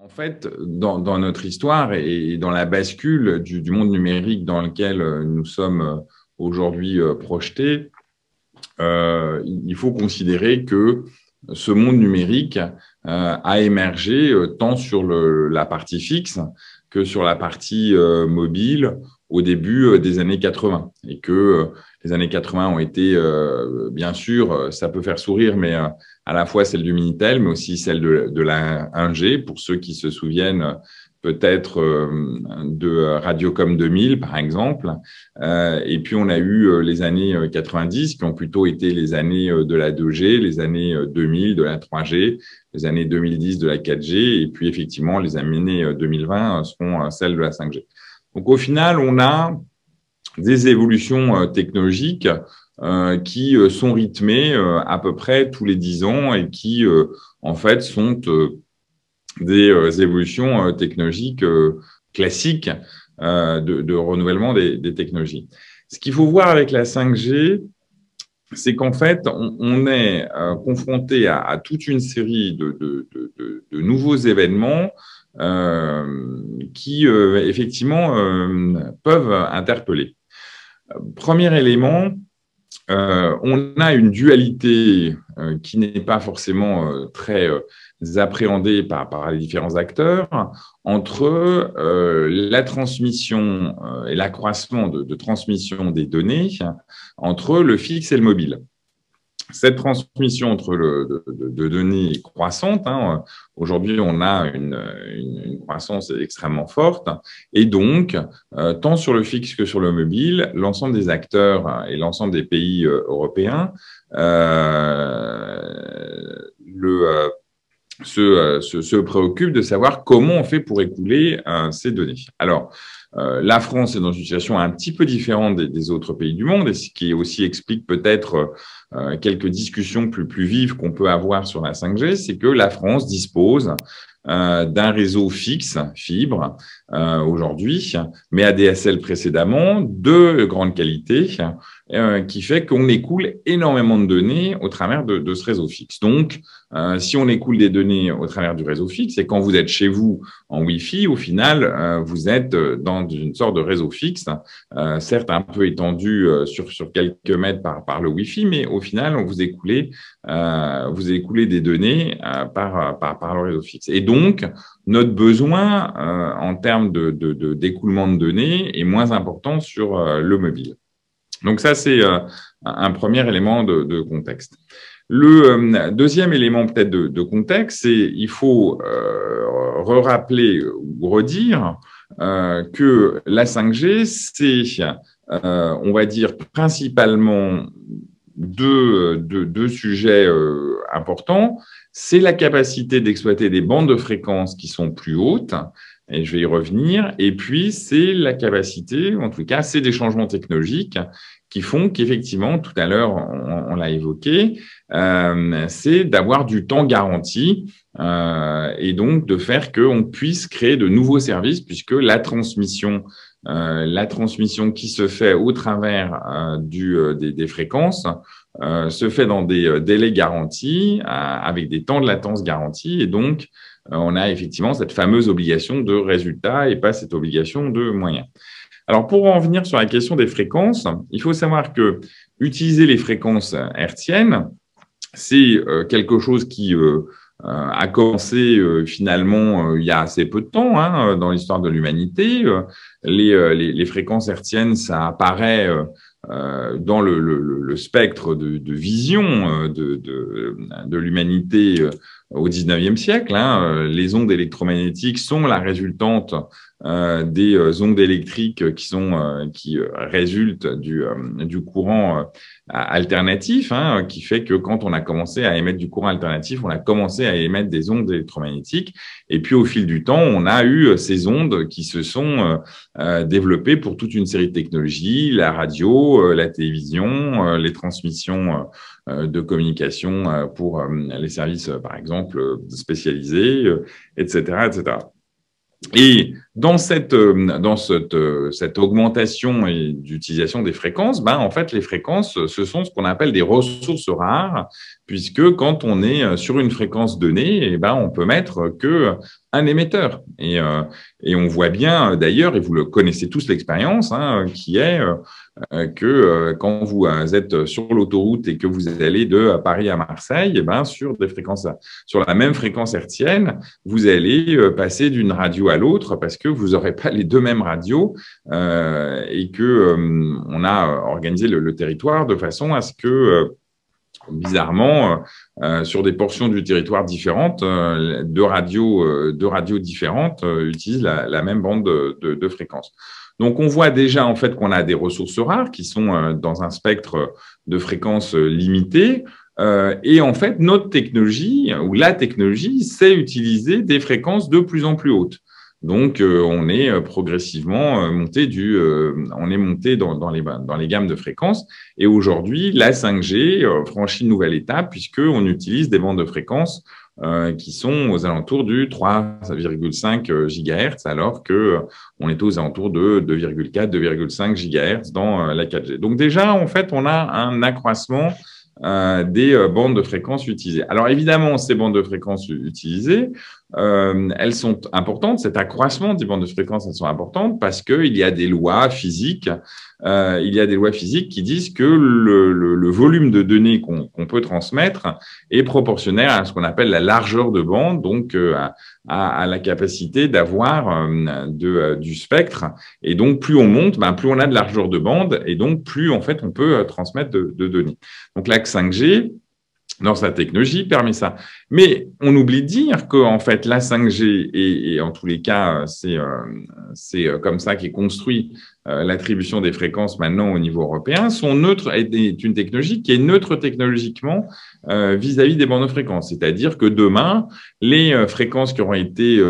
En fait, dans, notre histoire et dans la bascule du, monde numérique dans lequel nous sommes aujourd'hui projetés, il faut considérer que ce monde numérique a émergé tant sur la partie fixe que sur la partie mobile au début des années 80 et que les années 80 ont été, euh, bien sûr, euh, ça peut faire sourire, mais euh, à la fois celle du Minitel, mais aussi celle de la 1G, pour ceux qui se souviennent peut-être de Radiocom 2000, par exemple. et puis, on a eu les années 90, qui ont plutôt été les années de la 2G, les années 2000 de la 3G, les années 2010 de la 4G, et puis, effectivement, les années 2020 seront celles de la 5G. Donc, au final, on a des évolutions euh, technologiques euh, qui euh, sont rythmées à peu près tous les dix ans et qui, en fait, sont des évolutions technologiques classiques de, renouvellement des, technologies. Ce qu'il faut voir avec la 5G, c'est qu'en fait, on, est confronté à, toute une série de, nouveaux événements qui, effectivement, peuvent interpeller. Premier élément, euh, on a une dualité euh, qui n'est pas forcément euh, très appréhendée par, les différents acteurs entre la transmission et l'accroissement de, transmission des données entre le fixe et le mobile cette transmission entre le, de, données est croissante. Hein. Aujourd'hui, on a une, une, croissance extrêmement forte. Et donc, euh, tant sur le fixe que sur le mobile, l'ensemble des acteurs et l'ensemble des pays euh, européens euh, le, euh, se, se, se, préoccupent de savoir comment on fait pour écouler ces données. Alors, euh, la France est dans une situation un petit peu différente des, autres pays du monde, et ce qui aussi explique peut-être euh, quelques discussions plus, plus vives qu'on peut avoir sur la 5G, c'est que la France dispose euh, d'un réseau fixe, fibre, aujourd'hui, mais ADSL précédemment, de grande qualité, qui fait qu'on écoule énormément de données au travers de, ce réseau fixe. Donc, si on écoule des données au travers du réseau fixe, et quand vous êtes chez vous en Wi-Fi, au final, vous êtes dans d'une sorte de réseau fixe, euh, certes un peu étendu euh, sur, sur quelques mètres par, par le Wi-Fi, mais au final, vous écoulez, euh, vous écoulez des données par, par, par le réseau fixe. Donc, notre besoin en termes de, d'écoulement de, données est moins important sur le mobile. Donc ça, c'est un premier élément de, contexte. Le deuxième élément peut-être de, contexte, c'est il faut euh, rappeler ou redire euh, que la 5G, c'est, euh, on va dire, principalement deux, deux, deux sujets euh, importants. C'est la capacité d'exploiter des bandes de fréquences qui sont plus hautes, et je vais y revenir. Et puis, c'est la capacité, en tout cas, c'est des changements technologiques qui font qu'effectivement, tout à l'heure, on, l'a évoqué, euh, c'est d'avoir du temps garanti euh, et donc de faire qu'on puisse créer de nouveaux services puisque la transmission, la transmission qui se fait au travers euh, du, euh, des, des, fréquences se fait dans des délais garantis avec des temps de latence garantis et donc on a effectivement cette fameuse obligation de résultat et pas cette obligation de moyens. Alors, pour en venir sur la question des fréquences, il faut savoir que utiliser les fréquences hertziennes, c'est euh, quelque chose qui euh, euh, a commencé finalement il y a assez peu de temps hein, dans l'histoire de l'humanité. Les, fréquences hertziennes, ça apparaît dans le, spectre de, vision de, l'humanité au 19e siècle. Hein. Les ondes électromagnétiques sont la résultante euh, des euh, ondes électriques qui sont euh, qui résultent du courant alternatif, hein, qui fait que quand on a commencé à émettre du courant alternatif, on a commencé à émettre des ondes électromagnétiques. Et puis au fil du temps, on a eu ces ondes qui se sont développées pour toute une série de technologies, la radio, la télévision, les transmissions de communication pour les services, par exemple, spécialisés, etc., etc. Et dans cette, euh, dans cette, euh, cette augmentation d'utilisation des fréquences, ben, en fait, les fréquences, ce sont ce qu'on appelle des ressources rares, puisque quand on est euh, sur une fréquence donnée, eh ben, on peut mettre que un émetteur. Et, et on voit bien d'ailleurs, et vous le connaissez tous l'expérience, hein, qui est que quand vous êtes sur l'autoroute et que vous allez de Paris à Marseille, eh ben, sur des fréquences, sur la même fréquence hertzienne, vous allez passer d'une radio à l'autre parce que vous n'aurez pas les deux mêmes radios euh, et que euh, on a organisé le, territoire de façon à ce que euh, bizarrement, sur des portions du territoire différentes, deux radios, deux radios différentes utilisent la, même bande de, de, fréquence. Donc, on voit déjà en fait qu'on a des ressources rares qui sont dans un spectre de fréquences limitées. et en fait, notre technologie ou la technologie sait utiliser des fréquences de plus en plus hautes. Donc, euh, on est euh, progressivement euh, monté du, on est monté dans, les, dans les gammes de fréquences. Et aujourd'hui, la 5G franchit une nouvelle étape puisque on utilise des bandes de fréquences qui sont aux alentours du 3,5 GHz, alors que on est aux alentours de 2,4, 2,5 GHz dans la 4G. Donc déjà, en fait, on a un accroissement des bandes de fréquences utilisées. Alors évidemment, ces bandes de fréquences utilisées, euh, elles sont importantes. Cet accroissement des bandes de fréquences, elles sont importantes parce qu'il y a des lois physiques. Euh, il y a des lois physiques qui disent que le, le, le volume de données qu'on peut transmettre est proportionnel à ce qu'on appelle la largeur de bande, donc euh, à, à, la capacité d'avoir euh, de, du spectre. Et donc, plus on monte, ben, plus on a de largeur de bande, et donc plus en fait on peut transmettre de, de données. Donc, l'axe 5G dans sa technologie permet ça. Mais on oublie de dire qu'en fait, la 5G, et, en tous les cas, c'est euh, euh, comme ça qu'est construit l'attribution des fréquences maintenant au niveau européen, sont neutres, est une technologie qui est neutre technologiquement vis-à-vis des bandes de fréquences. C'est-à-dire que demain, les fréquences qui auront été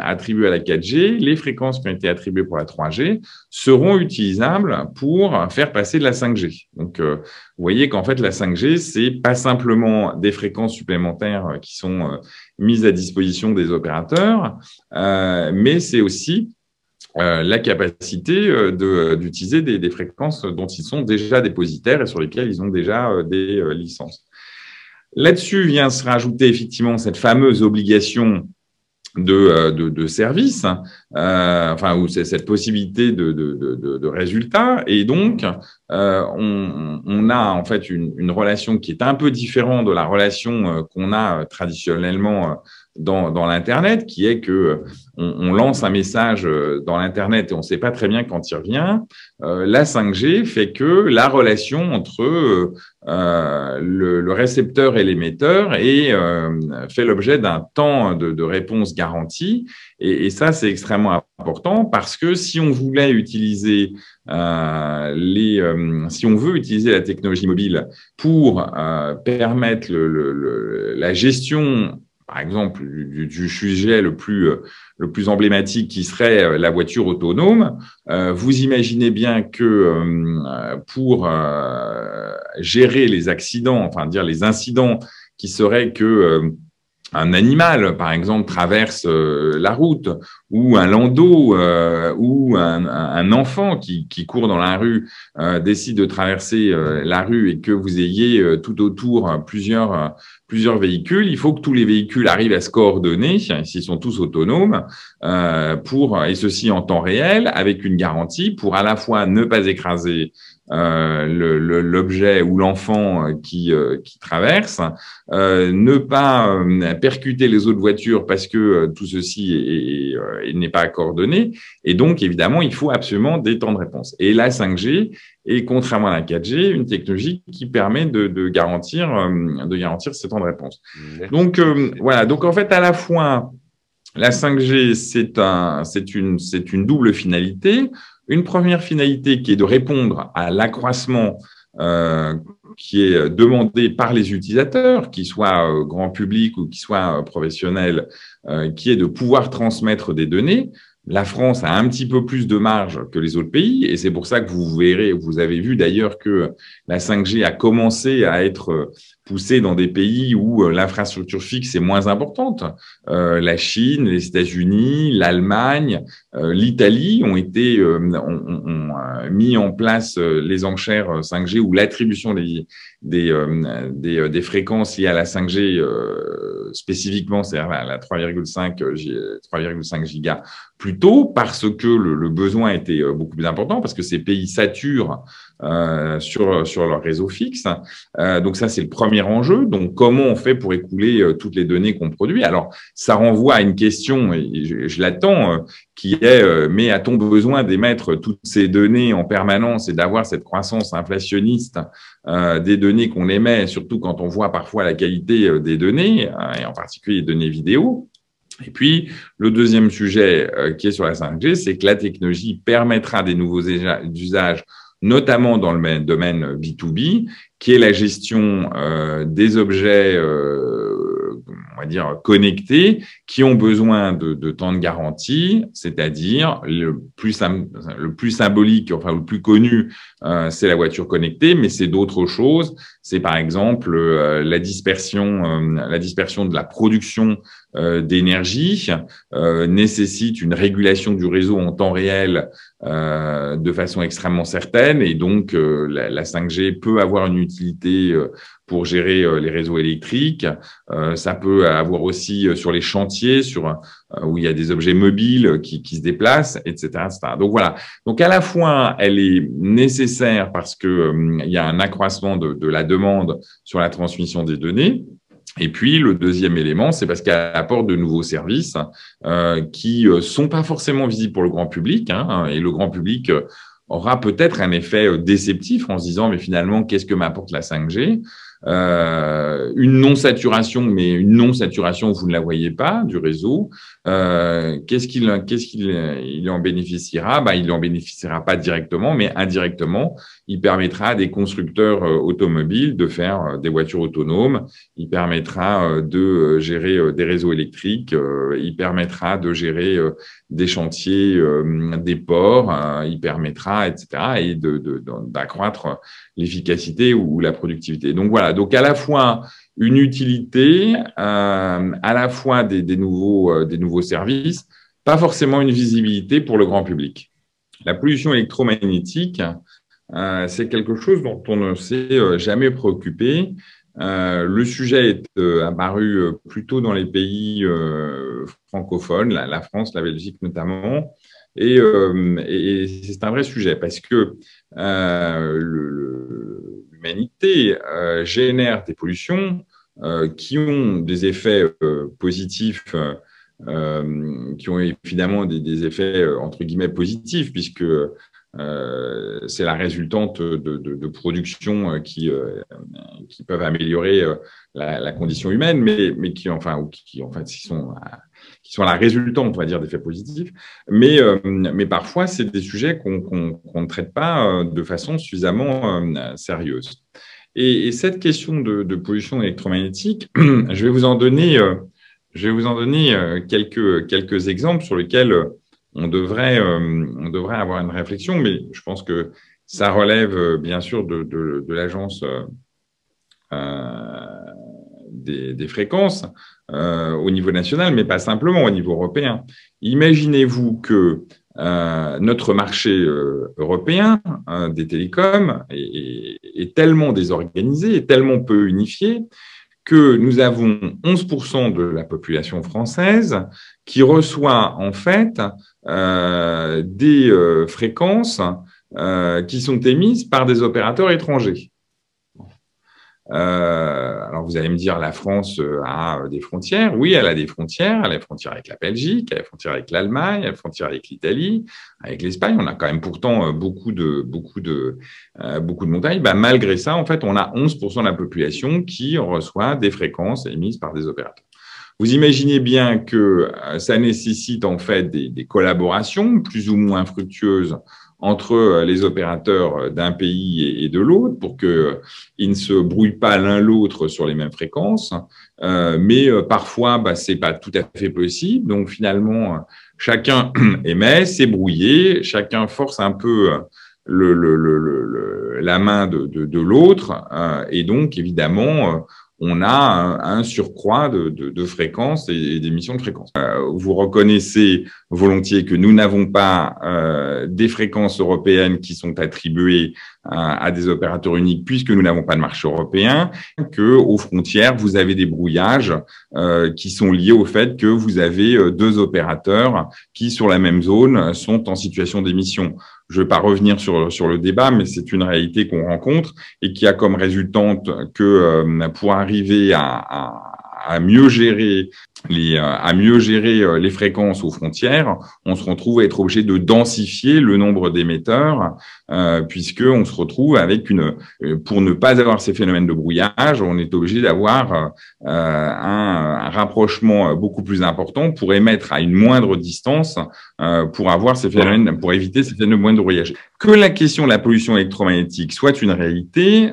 attribuées à la 4G, les fréquences qui ont été attribuées pour la 3G, seront utilisables pour faire passer de la 5G. Donc, vous voyez qu'en fait, la 5G, c'est pas simplement des fréquences supplémentaires qui sont euh, mises à disposition des opérateurs, euh, mais c'est aussi euh, la capacité d'utiliser des, fréquences dont ils sont déjà dépositaires et sur lesquelles ils ont déjà des licences. Là-dessus vient se rajouter effectivement cette fameuse obligation de, euh, de, de services, euh, enfin, ou cette possibilité de, de, résultats. Et donc, euh, on, a en fait une, relation qui est un peu différente de la relation euh, qu'on a traditionnellement dans, l'Internet, qui est que on, on, lance un message dans l'Internet et on ne sait pas très bien quand il revient. Euh, la 5G fait que la relation entre euh, le, récepteur et l'émetteur et euh, fait l'objet d'un temps de, réponse garanti. Et, ça, c'est extrêmement important parce que si on voulait utiliser euh, les, euh, si on veut utiliser la technologie mobile pour permettre la gestion par exemple, du, sujet le plus, le plus emblématique qui serait la voiture autonome, euh, vous imaginez bien que euh, pour euh, gérer les accidents, enfin dire les incidents qui seraient que un animal, par exemple, traverse la route, ou un landau, ou un, un enfant qui, qui, court dans la rue décide de traverser la rue et que vous ayez tout autour plusieurs plusieurs véhicules, il faut que tous les véhicules arrivent à se coordonner, s'ils sont tous autonomes, euh, pour et ceci en temps réel, avec une garantie pour à la fois ne pas écraser euh, l'objet ou l'enfant euh, qui, euh, qui traverse, euh, ne pas euh, percuter les autres voitures parce que tout ceci n'est pas coordonné. Et donc, évidemment, il faut absolument des temps de réponse. Et la 5G et contrairement à la 4G, une technologie qui permet de, de garantir, euh, de garantir ces temps de réponse. Donc euh, voilà. Donc en fait, à la fois la 5G, c'est un, c'est une, c'est une double finalité. Une première finalité qui est de répondre à l'accroissement euh, qui est demandé par les utilisateurs, qu'ils soient grand public ou qu'ils soient professionnels, qui est de pouvoir transmettre des données la France a un petit peu plus de marge que les autres pays, et c'est pour ça que vous verrez, vous avez vu d'ailleurs que la 5G a commencé à être poussé dans des pays où euh, l'infrastructure fixe est moins importante. Euh, la Chine, les États-Unis, l'Allemagne, euh, l'Italie ont été ont, mis en place les enchères 5G ou l'attribution des des, des, des, fréquences liées à la 5G spécifiquement, c'est-à-dire la 3,5 3,5 gigas plus tôt parce que le, le, besoin était beaucoup plus important parce que ces pays saturent euh, sur, sur leur réseau fixe. Euh, donc ça, c'est le premier enjeu. Donc comment on fait pour écouler euh, toutes les données qu'on produit? Alors ça renvoie à une question, et je, l'attends, euh, qui est mais a-t-on besoin d'émettre toutes ces données en permanence et d'avoir cette croissance inflationniste des données qu'on émet, surtout quand on voit parfois la qualité des données, et en particulier les données vidéo? Et puis, le deuxième sujet qui est sur la 5G, c'est que la technologie permettra des nouveaux usages notamment dans le domaine B2B, qui est la gestion euh, des objets, euh, on va dire, connectés, qui ont besoin de, de temps de garantie, c'est-à-dire le plus, le plus symbolique, enfin le plus connu, euh, c'est la voiture connectée, mais c'est d'autres choses. C'est par exemple euh, la dispersion, euh, la dispersion de la production euh, d'énergie euh, nécessite une régulation du réseau en temps réel euh, de façon extrêmement certaine et donc la, la, 5G peut avoir une utilité pour gérer les réseaux électriques. ça peut avoir aussi sur les chantiers, sur où il y a des objets mobiles qui, qui se déplacent, etc., etc., Donc voilà. Donc à la fois, elle est nécessaire parce que il y a un accroissement de, de la demande sur la transmission des données. Et puis le deuxième élément, c'est parce qu'elle apporte de nouveaux services euh, qui euh, sont pas forcément visibles pour le grand public, hein, et le grand public euh, aura peut-être un effet euh, déceptif en se disant mais finalement qu'est-ce que m'apporte la 5G euh, une non-saturation, mais une non-saturation, vous ne la voyez pas du réseau. Euh, qu'est-ce qu'il qu'est-ce qu'il il en bénéficiera? Bah, Il en bénéficiera pas directement, mais indirectement, il permettra à des constructeurs euh, automobiles de faire euh, des voitures autonomes. Il permettra de gérer des réseaux électriques. Il permettra de gérer des chantiers, des ports. Il permettra, etc., et d'accroître l'efficacité ou la productivité. Donc voilà donc à la fois une utilité, euh, à la fois des, nouveaux, euh, des nouveaux services, pas forcément une visibilité pour le grand public. La pollution électromagnétique, euh, c'est quelque chose dont on ne s'est jamais préoccupé. le sujet est apparu plutôt dans les pays francophones, la, France, la Belgique notamment, et, c'est un vrai sujet parce que l'humanité euh, génère des pollutions euh, qui ont des effets euh, positifs, qui ont évidemment des, effets entre guillemets positifs, puisque c'est la résultante de, de, productions qui, qui peuvent améliorer la, condition humaine, mais, qui, enfin, qui, en fait, sont qui sont la résultante, on va dire, d'effets positifs. Mais, mais parfois, c'est des sujets qu'on ne traite pas de façon suffisamment sérieuse. Et, cette question de, pollution électromagnétique, je vais vous en donner, je vais vous en donner quelques, quelques exemples sur lesquels on devrait, on devrait avoir une réflexion, mais je pense que ça relève bien sûr de, l'agence des, fréquences euh, au niveau national, mais pas simplement au niveau européen. Imaginez-vous que euh, notre marché euh, européen des télécoms est, tellement désorganisé, est tellement peu unifié que nous avons 11% de la population française qui reçoit en fait des fréquences qui sont émises par des opérateurs étrangers. Euh, alors vous allez me dire, la France euh, a des frontières. Oui, elle a des frontières. Elle a des frontières avec la Belgique, elle a des frontières avec l'Allemagne, elle a des frontières avec l'Italie, avec l'Espagne. On a quand même pourtant euh, beaucoup de beaucoup de beaucoup de montagnes. Bah, malgré ça, en fait, on a 11% de la population qui reçoit des fréquences émises par des opérateurs. Vous imaginez bien que ça nécessite en fait des, des collaborations plus ou moins fructueuses entre euh, les opérateurs euh, d'un pays et de l'autre pour qu'ils euh, ne se brouillent pas l'un l'autre sur les mêmes fréquences. mais parfois, bah, c'est pas tout à fait possible. Donc finalement, chacun émet, c'est brouillé, chacun force un peu le, le, le, la main de, de, l'autre. et donc, évidemment, on a un, surcroît de, fréquences et, d'émissions de fréquences. vous reconnaissez volontiers que nous n'avons pas des fréquences européennes qui sont attribuées à, des opérateurs uniques puisque nous n'avons pas de marché européen, que aux frontières vous avez des brouillages euh, qui sont liés au fait que vous avez euh, deux opérateurs qui sur la même zone sont en situation d'émission. Je ne vais pas revenir sur, sur le débat, mais c'est une réalité qu'on rencontre et qui a comme résultante que euh, pour arriver à, à, mieux gérer les, euh, à mieux gérer euh, les fréquences aux frontières, on se retrouve à être obligé de densifier le nombre d'émetteurs, euh, puisque on se retrouve avec une, euh, pour ne pas avoir ces phénomènes de brouillage, on est obligé d'avoir euh, un, un, rapprochement beaucoup plus important pour émettre à une moindre distance, euh, pour avoir ces phénomènes, pour éviter ces phénomènes de brouillage. Que la question de la pollution électromagnétique soit une réalité,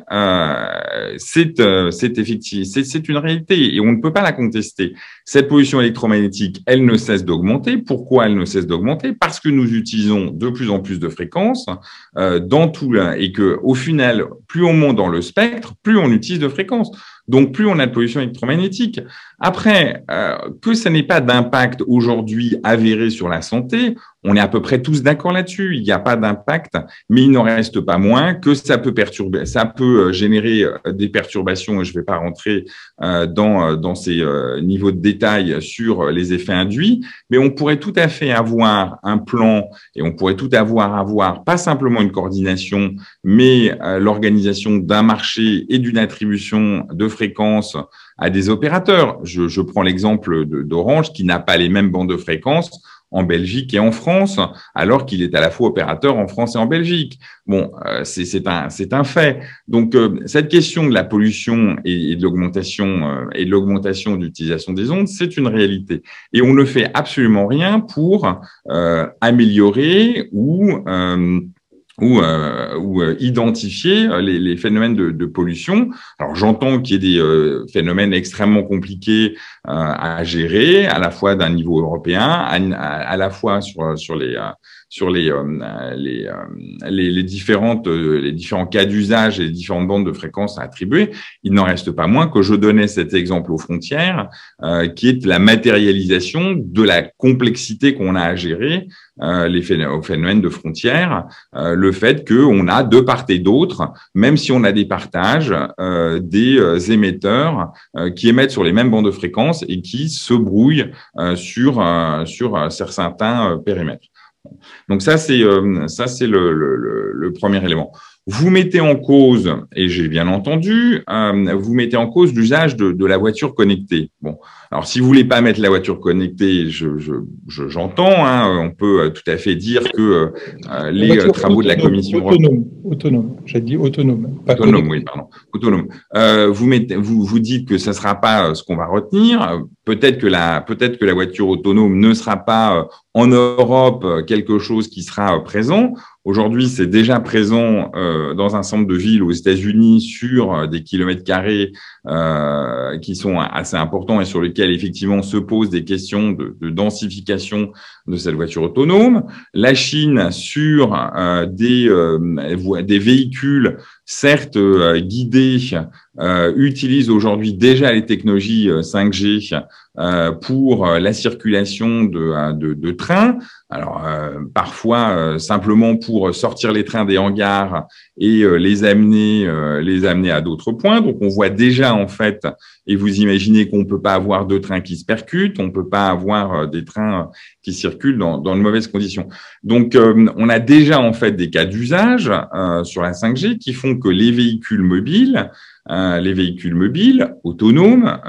c'est c'est effectivement c'est une réalité et on ne peut pas la contester. Cette pollution électromagnétique, elle ne cesse d'augmenter. Pourquoi elle ne cesse d'augmenter? Parce que nous utilisons de plus en plus de fréquences euh, dans tout et que au final, plus on monte dans le spectre, plus on utilise de fréquences. Donc, plus on a de pollution électromagnétique. Après, euh, que ça n'ait pas d'impact aujourd'hui avéré sur la santé, on est à peu près tous d'accord là-dessus. Il n'y a pas d'impact, mais il n'en reste pas moins que ça peut perturber, ça peut euh, générer euh, des perturbations. Je ne vais pas rentrer dans dans ces niveaux de détail sur les effets induits, mais on pourrait tout à fait avoir un plan et on pourrait tout avoir avoir pas simplement une coordination, mais l'organisation d'un marché et d'une attribution de fréquences à des opérateurs. Je, prends l'exemple d'Orange qui n'a pas les mêmes bandes de fréquences en Belgique et en France, alors qu'il est à la fois opérateur en France et en Belgique. Bon, euh, c'est un, fait. Donc, euh, cette question de la pollution et, de l'augmentation euh, et de l'augmentation d'utilisation des ondes, c'est une réalité. Et on ne fait absolument rien pour améliorer ou ou, euh, ou euh, identifier euh, les, les phénomènes de, de, pollution. Alors j'entends qu'il y ait des phénomènes extrêmement compliqués à gérer, à la fois d'un niveau européen, à, à, la fois sur, sur les sur les, les, les, différentes, les différents cas d'usage et les différentes bandes de fréquences à attribuer. Il n'en reste pas moins que je donnais cet exemple aux frontières, qui est la matérialisation de la complexité qu'on a à gérer euh, les phénomènes de frontières, euh, le fait qu'on a de part et d'autre, même si on a des partages, euh, des émetteurs qui émettent sur les mêmes bandes de fréquences et qui se brouillent sur sur certains périmètres. Donc ça c'est ça c'est le, le, le, premier élément. Vous mettez en cause, et j'ai bien entendu, vous mettez en cause l'usage de, de, la voiture connectée. Bon, alors, si vous voulez pas mettre la voiture connectée, je, j'entends. Je, hein, on peut euh, tout à fait dire que euh, les euh, travaux de la commission autonome, autonome. J'ai dit autonome. Pas autonome, oui, pardon, autonome. Euh, vous mettez, vous vous dites que ça sera pas ce qu'on va retenir. Peut-être que la, peut-être que la voiture autonome ne sera pas en Europe quelque chose qui sera présent. Aujourd'hui, c'est déjà présent euh, dans un centre de ville aux États-Unis sur des kilomètres carrés euh, qui sont assez importants et sur lesquels effectivement se posent des questions de, de densification de cette voiture autonome. La Chine sur euh, des, euh, des véhicules certes euh, guidés euh, utilise aujourd'hui déjà les technologies 5G pour la circulation de, de, de trains. Alors parfois simplement pour sortir les trains des hangars et les amener les amener à d'autres points. Donc on voit déjà en fait, et vous imaginez qu'on peut pas avoir de trains qui se percutent, on peut pas avoir des trains qui circulent dans, dans de mauvaises conditions. Donc, euh, on a déjà en fait des cas d'usage euh, sur la 5G qui font que les véhicules mobiles, euh, les véhicules mobiles autonomes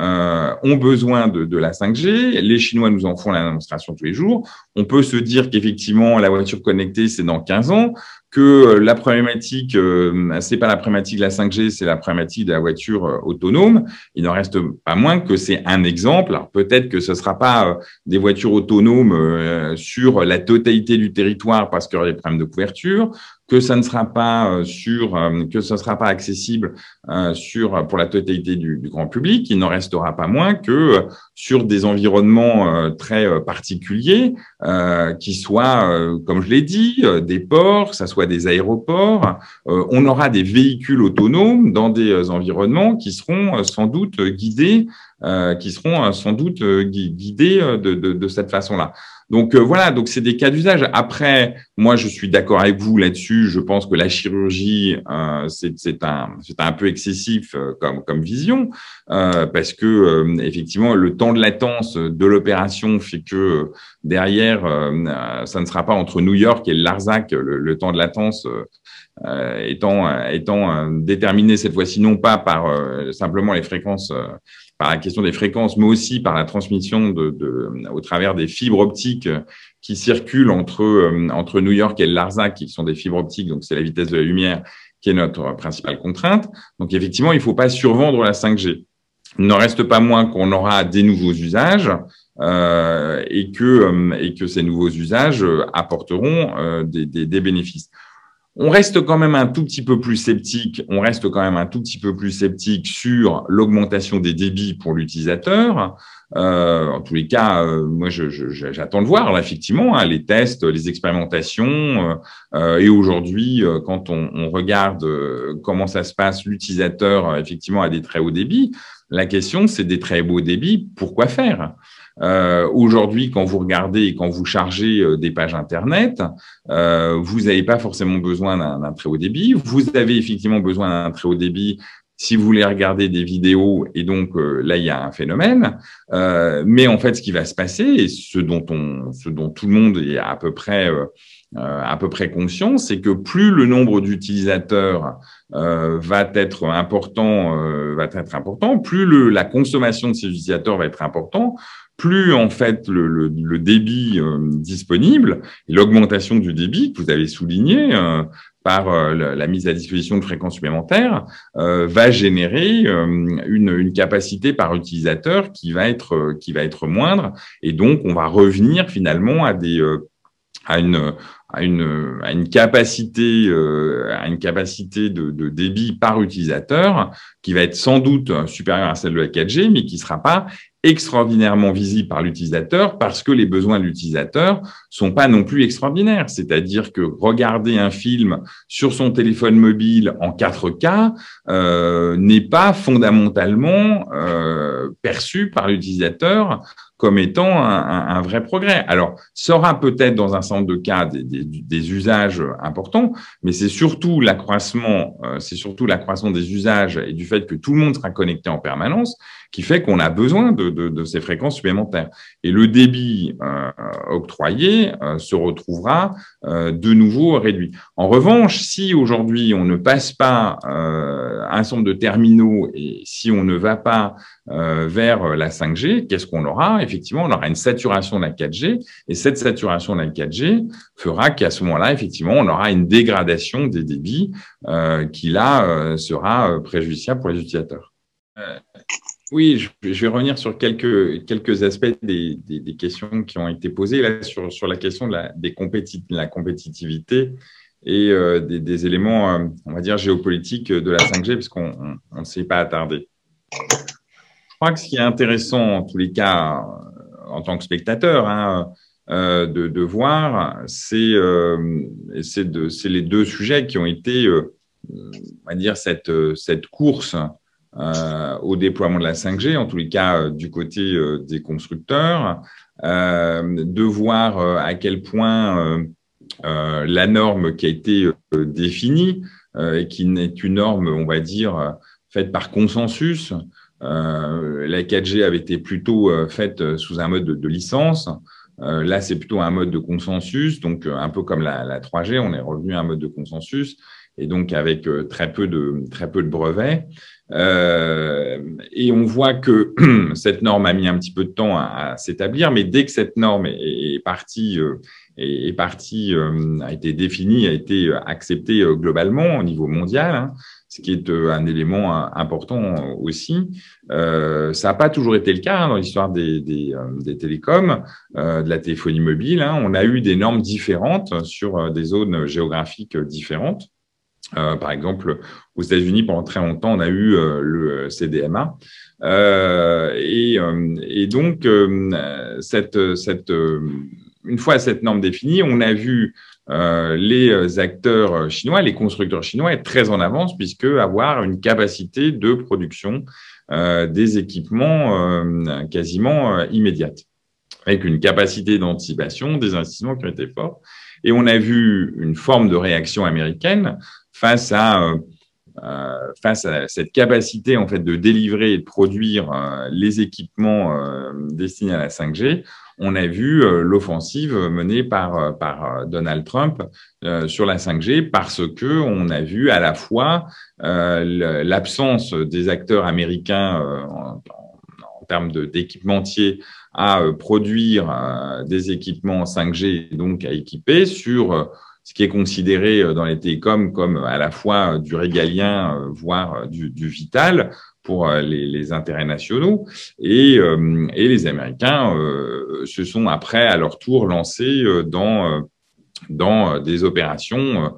ont besoin de, de, la 5G. Les Chinois nous en font la démonstration tous les jours. On peut se dire qu'effectivement, la voiture connectée, c'est dans 15 ans que euh, la problématique, euh, c'est pas la problématique de la 5G, c'est la problématique de la voiture euh, autonome. Il n'en reste pas moins que c'est un exemple. Alors peut-être que ce sera pas des voitures autonomes sur la totalité du territoire parce qu'il y aura des problèmes de couverture. Que ça ne sera pas sur, que ça sera pas accessible sur pour la totalité du, grand public. Il n'en restera pas moins que sur des environnements très particuliers, qui soient, comme je l'ai dit, des ports, que ça soit des aéroports, on aura des véhicules autonomes dans des environnements qui seront sans doute guidés euh, qui seront euh, sans doute euh, guidés de cette façon-là. Donc voilà, donc c'est des cas d'usage. Après, moi je suis d'accord avec vous là-dessus. Je pense que la chirurgie euh, c'est un c'est un peu excessif comme comme vision euh, parce que effectivement le temps de latence de l'opération fait que derrière ça ne sera pas entre New York et Larzac le, temps de latence étant étant déterminé cette fois-ci non pas par simplement les fréquences par la question des fréquences, mais aussi par la transmission au travers des fibres optiques qui circulent entre, euh, entre New York et Larzac, qui sont des fibres optiques, donc c'est la vitesse de la lumière qui est notre principale contrainte. Donc effectivement, il ne faut pas survendre la 5G. Il n'en reste pas moins qu'on aura des nouveaux usages euh, et, que, euh, et que ces nouveaux usages apporteront euh, des, des, des bénéfices. On reste quand même un tout petit peu plus sceptique. On reste quand même un tout petit peu plus sceptique sur l'augmentation des débits pour l'utilisateur. Euh, en tous les cas, euh, moi, j'attends de voir là, effectivement hein, les tests, les expérimentations. Euh, et aujourd'hui, euh, quand on, on regarde euh, comment ça se passe, l'utilisateur effectivement a des très hauts débits. La question, c'est des très beaux débits. Pourquoi faire? Euh, Aujourd'hui, quand vous regardez et quand vous chargez euh, des pages Internet, euh, vous n'avez pas forcément besoin d'un très haut débit. Vous avez effectivement besoin d'un très haut débit si vous voulez regarder des vidéos, et donc euh, là il y a un phénomène, euh, mais en fait ce qui va se passer, et ce dont on, ce dont tout le monde est à peu près euh, à peu près conscient, c'est que plus le nombre d'utilisateurs va être important, va être important, plus le, la consommation de ces utilisateurs va être important, plus en fait le, le, le débit euh, disponible et l'augmentation du débit que vous avez souligné euh, par euh, la mise à disposition de fréquences supplémentaires va générer une, une, capacité par utilisateur qui va être qui va être moindre. Et donc on va revenir finalement à des à une à une, à une capacité à une capacité de, de, débit par utilisateur qui va être sans doute supérieure à celle de la 4G mais qui sera pas extraordinairement visible par l'utilisateur parce que les besoins de l'utilisateur sont pas non plus extraordinaires. C'est-à-dire que regarder un film sur son téléphone mobile en 4K euh, n'est pas fondamentalement euh, perçu par l'utilisateur comme étant un, un, vrai progrès. Alors, ça aura peut-être dans un certain de cas des, des, des usages importants, mais c'est surtout l'accroissement, euh, c'est surtout l'accroissement des usages et du fait que tout le monde sera connecté en permanence qui fait qu'on a besoin de, de, de, ces fréquences supplémentaires. Et le débit euh, octroyé euh, se retrouvera euh, de nouveau réduit. En revanche, si aujourd'hui on ne passe pas un certain nombre de terminaux et si on ne va pas vers la 5G, qu'est-ce qu'on aura? Effectivement, on aura une saturation de la 4G et cette saturation de la 4G fera qu'à ce moment-là, effectivement, on aura une dégradation des débits qui là sera préjudiciable pour les utilisateurs. Oui, je, vais revenir sur quelques, quelques aspects des, des, questions qui ont été posées là, sur, sur la question de la, compétit la compétitivité et euh, des, des, éléments, euh, on va dire, géopolitiques de la 5G, puisqu'on ne s'est pas attardé. Je crois que ce qui est intéressant, en tous les cas, euh, en tant que spectateur, hein, euh, de, voir, c'est euh, les deux sujets qui ont été, on va dire, cette, cette course au déploiement de la 5G, en tous les cas du côté des constructeurs, de voir à quel point la norme qui a été définie et qui n'est une norme, on va dire, faite par consensus. La 4G avait été plutôt faite sous un mode de, licence. là, c'est plutôt un mode de consensus, donc un peu comme la, la 3G, on est revenu à un mode de consensus. et donc avec très peu de très peu de brevets. Euh, et on voit que cette norme a mis un petit peu de temps à, s'établir, mais dès que cette norme est, partie, euh, est, partie euh, a été définie, a été acceptée globalement au niveau mondial, hein, ce qui est un élément important aussi. ça n'a pas toujours été le cas hein, dans l'histoire des, télécoms, de la téléphonie mobile. Hein. On a eu des normes différentes sur des zones géographiques différentes. Euh, par exemple, aux États-Unis, pendant très longtemps, on a eu euh, le CDMA. Euh, et, donc, une fois cette norme définie, on a vu les acteurs chinois, les constructeurs chinois être très en avance, puisque avoir une capacité de production des équipements quasiment immédiate, avec une capacité d'anticipation, des investissements qui ont été forts. Et on a vu une forme de réaction américaine face à euh, euh, face à cette capacité en fait de délivrer et de produire euh, les équipements destinés à la 5G, on a vu l'offensive menée par Donald Trump sur la 5G parce que on a vu à la fois l'absence des acteurs américains en, en, termes d'équipementiers à produire des équipements 5G donc à équiper sur ce qui est considéré euh, dans les télécoms comme à la fois euh, du régalien, euh, voire du, vital pour les, intérêts nationaux. Et, les Américains se sont après, à leur tour, lancés dans, des opérations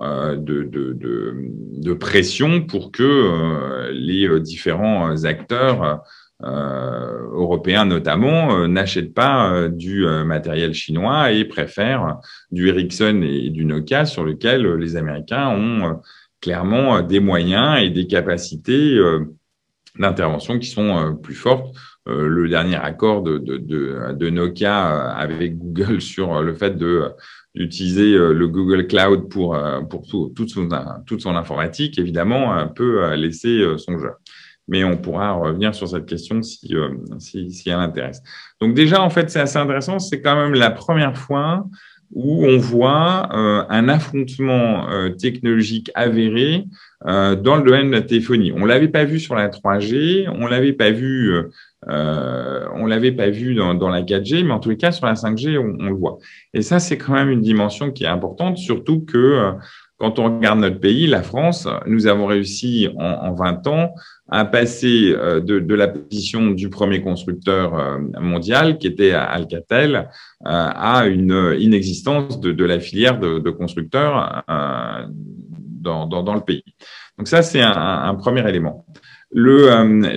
de, pression pour que les différents acteurs euh, européens notamment euh, n'achètent pas euh, du matériel chinois et préfèrent du Ericsson et du Nokia sur lequel les Américains ont clairement des moyens et des capacités d'intervention qui sont plus fortes. le dernier accord de, de, de, de, Nokia avec Google sur le fait d'utiliser le Google Cloud pour pour tout, toute son toute son informatique évidemment peut laisser songeur mais on pourra revenir sur cette question si, euh, si, si elle intéresse. Donc déjà, en fait, c'est assez intéressant, c'est quand même la première fois où on voit euh, un affrontement euh, technologique avéré euh, dans le domaine de la téléphonie. On l'avait pas vu sur la 3G, on l'avait pas vu, euh, on l'avait pas vu dans, dans, la 4G, mais en tous les cas sur la 5G, on, on le voit. Et ça, c'est quand même une dimension qui est importante, surtout que quand on regarde notre pays, la France, nous avons réussi en, en 20 ans à passer euh, de, la position du premier constructeur euh, mondial, qui était Alcatel, euh, à une inexistence de, la filière de, constructeurs dans, le pays. Donc ça, c'est un, premier élément.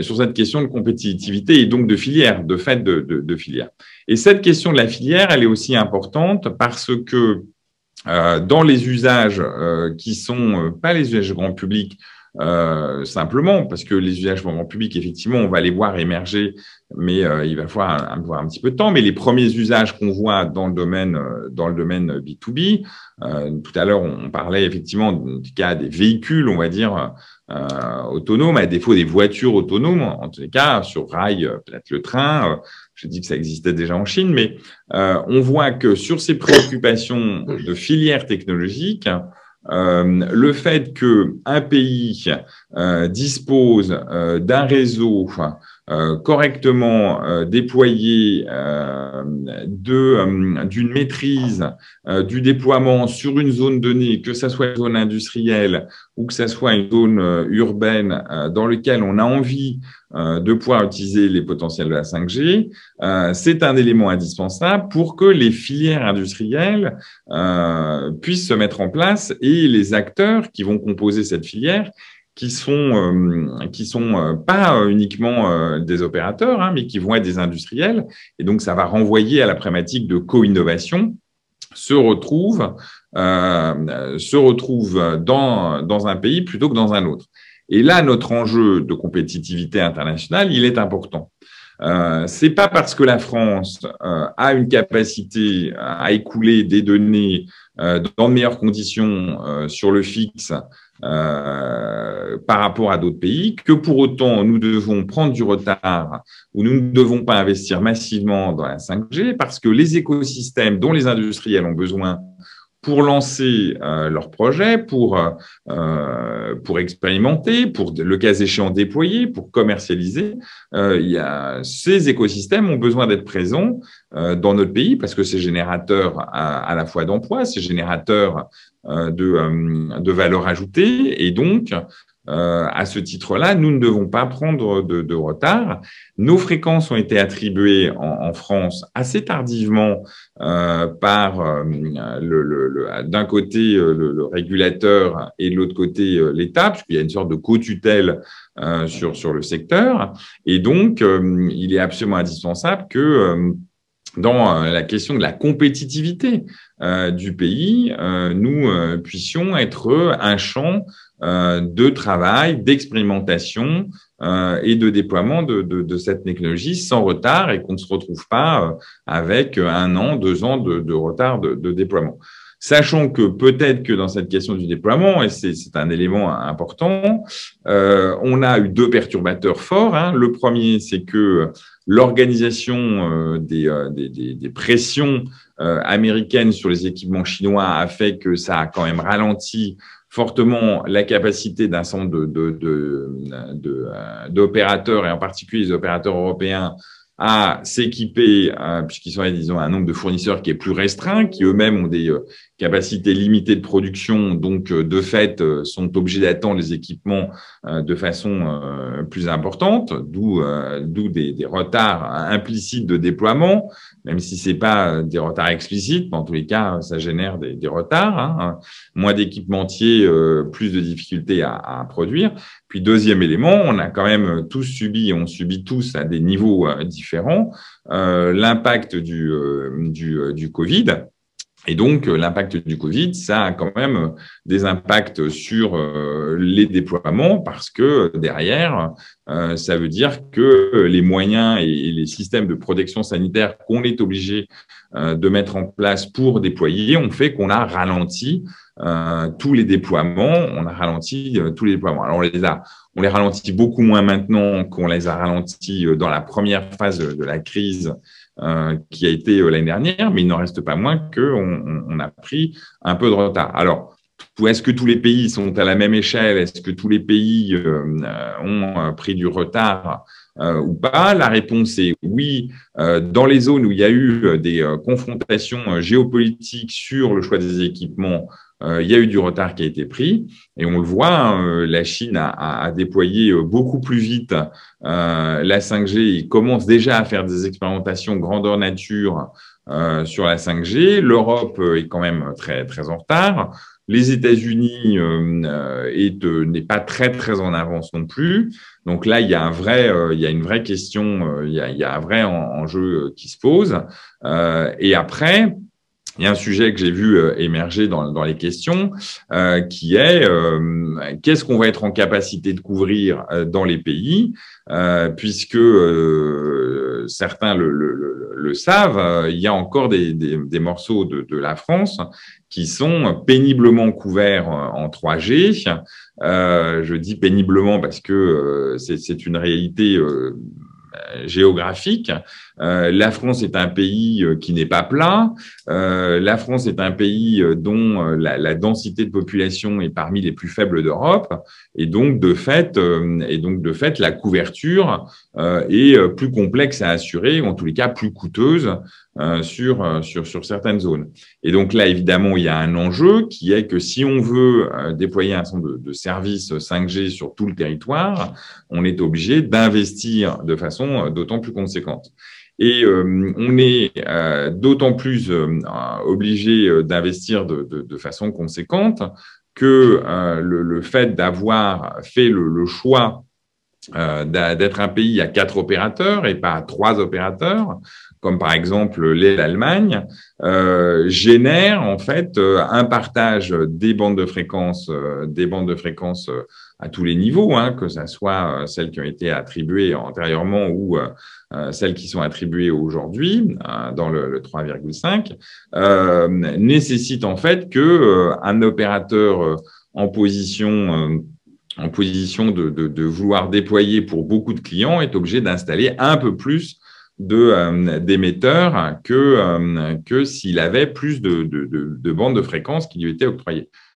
Sur cette question de compétitivité et donc de filière, de fait de, filière. Et cette question de la filière, elle est aussi importante parce que dans les usages euh, qui sont euh, pas les usages grand public, euh, simplement parce que les usages grand public, effectivement, on va les voir émerger, mais il va falloir un, un, un, petit peu de temps. Mais les premiers usages qu'on voit dans le domaine dans le domaine B2B, tout à l'heure, on parlait effectivement du cas des véhicules, on va dire autonomes, à défaut des voitures autonomes, en tous les cas sur rail, peut-être le train je dis que ça existait déjà en Chine, mais euh, on voit que sur ces préoccupations de filière technologique, euh, le fait que un pays euh, dispose euh, d'un réseau euh, correctement euh, déployé de d'une maîtrise du déploiement sur une zone donnée, que ça soit une zone industrielle ou que ça soit une zone urbaine dans lequel on a envie de pouvoir utiliser les potentiels de la 5G, c'est un élément indispensable pour que les filières industrielles puissent se mettre en place et les acteurs qui vont composer cette filière qui sont euh, qui sont euh, pas uniquement euh, des opérateurs, hein, mais qui vont être des industriels. Et donc, ça va renvoyer à la problématique de co-innovation se retrouve se retrouve dans dans un pays plutôt que dans un autre. Et là, notre enjeu de compétitivité internationale, il est important. Euh, c'est pas parce que la France a une capacité à écouler des données dans de meilleures conditions sur le fixe euh, par rapport à d'autres pays, que pour autant nous devons prendre du retard ou nous ne devons pas investir massivement dans la 5G parce que les écosystèmes dont les industriels ont besoin pour lancer euh, leur projet, pour, euh, pour expérimenter, pour le cas échéant déployer, pour commercialiser. Euh, il y a, ces écosystèmes ont besoin d'être présents euh, dans notre pays parce que c'est générateur à, à, la fois d'emplois, c'est générateur euh, de, de valeur ajoutée et donc euh, à ce titre-là, nous ne devons pas prendre de, de, retard. Nos fréquences ont été attribuées en, en France assez tardivement euh, par euh, le, le, d'un côté le, régulateur et de l'autre côté l'État, puisqu'il y a une sorte de co-tutelle sur, sur le secteur. Et donc, il est absolument indispensable que dans la question de la compétitivité du pays, nous puissions être un champ euh, de travail, d'expérimentation euh, et de déploiement de, cette technologie sans retard et qu'on ne se retrouve pas euh, avec un an, deux ans de, retard de, déploiement. Sachant que peut-être que dans cette question du déploiement, et c'est un élément important, euh, on a eu deux perturbateurs forts. Hein. Le premier, c'est que l'organisation des, des, pressions américaines sur les équipements chinois a fait que ça a quand même ralenti fortement la capacité d'un centre d'opérateurs, de, de, de, et en particulier les opérateurs européens, à s'équiper, euh, puisqu'ils sont, disons, un nombre de fournisseurs qui est plus restreint, qui eux-mêmes ont des euh, capacités limitées de production, donc euh, de fait sont obligés d'attendre les équipements de façon plus importante, d'où des, retards implicites de déploiement, même si c'est pas des retards explicites, mais en tous les cas, ça génère des, retards, hein, moins d'équipementiers, plus de difficultés à, produire. Puis deuxième élément, on a quand même tous subi, on subit tous à des niveaux euh, différents, euh, l'impact euh, du Covid. Et donc, l'impact du Covid, ça a quand même des impacts sur les déploiements parce que derrière, ça veut dire que les moyens et les systèmes de protection sanitaire qu'on est obligé de mettre en place pour déployer ont fait qu'on a ralenti euh, tous les déploiements, on a ralenti euh, tous les déploiements. Alors on les a, on les ralentit beaucoup moins maintenant qu'on les a ralentis euh, dans la première phase de, la crise euh, qui a été l'année dernière, mais il n'en reste pas moins qu'on on a pris un peu de retard. Alors, est-ce que tous les pays sont à la même échelle? Est-ce que tous les pays ont pris du retard euh, ou pas? La réponse est oui. Euh, dans les zones où il y a eu des confrontations géopolitiques sur le choix des équipements, euh, il y a eu du retard qui a été pris et on le voit, hein, euh, la Chine a, déployé euh, beaucoup plus vite la 5G. Il commence déjà à faire des expérimentations grandeur nature sur la 5G. L'Europe est quand même très très en retard. Les États-Unis n'est pas très très en avance non plus. Donc là, il y a un vrai, il y a une vraie question, il y a un vrai enjeu qui se pose. et après, il y a un sujet que j'ai vu euh, émerger dans, les questions, euh, qui est euh, qu'est-ce qu'on va être en capacité de couvrir euh, dans les pays, euh, puisque certains le, le, le, savent, il y a encore des, des, des morceaux de, de, la France qui sont péniblement couverts en 3G. je dis péniblement parce que c'est une réalité géographique. Euh, la France est un pays euh, qui n'est pas plat. Euh, la France est un pays dont la, la, densité de population est parmi les plus faibles d'Europe, et donc de fait, et donc de fait, la couverture est plus complexe à assurer, ou en tous les cas plus coûteuse sur sur sur certaines zones. Et donc là, évidemment, il y a un enjeu qui est que si on veut déployer un certain de, de services 5G sur tout le territoire, on est obligé d'investir de façon d'autant plus conséquente. Et euh, on est euh, d'autant plus euh, obligé d'investir de, façon conséquente que le, fait d'avoir fait le, choix d'être un pays à quatre opérateurs et pas à trois opérateurs, comme par exemple l'Allemagne, euh, génère en fait un partage des bandes de fréquences, des bandes de fréquences à tous les niveaux, hein, que ce soit euh, celles qui ont été attribuées antérieurement ou euh, euh celles qui sont attribuées aujourd'hui dans le, le 3,5, euh, nécessite en fait que un opérateur en position de, vouloir déployer pour beaucoup de clients est obligé d'installer un peu plus d'émetteurs que, s'il avait plus de, de bandes de fréquences qui lui étaient octroyées.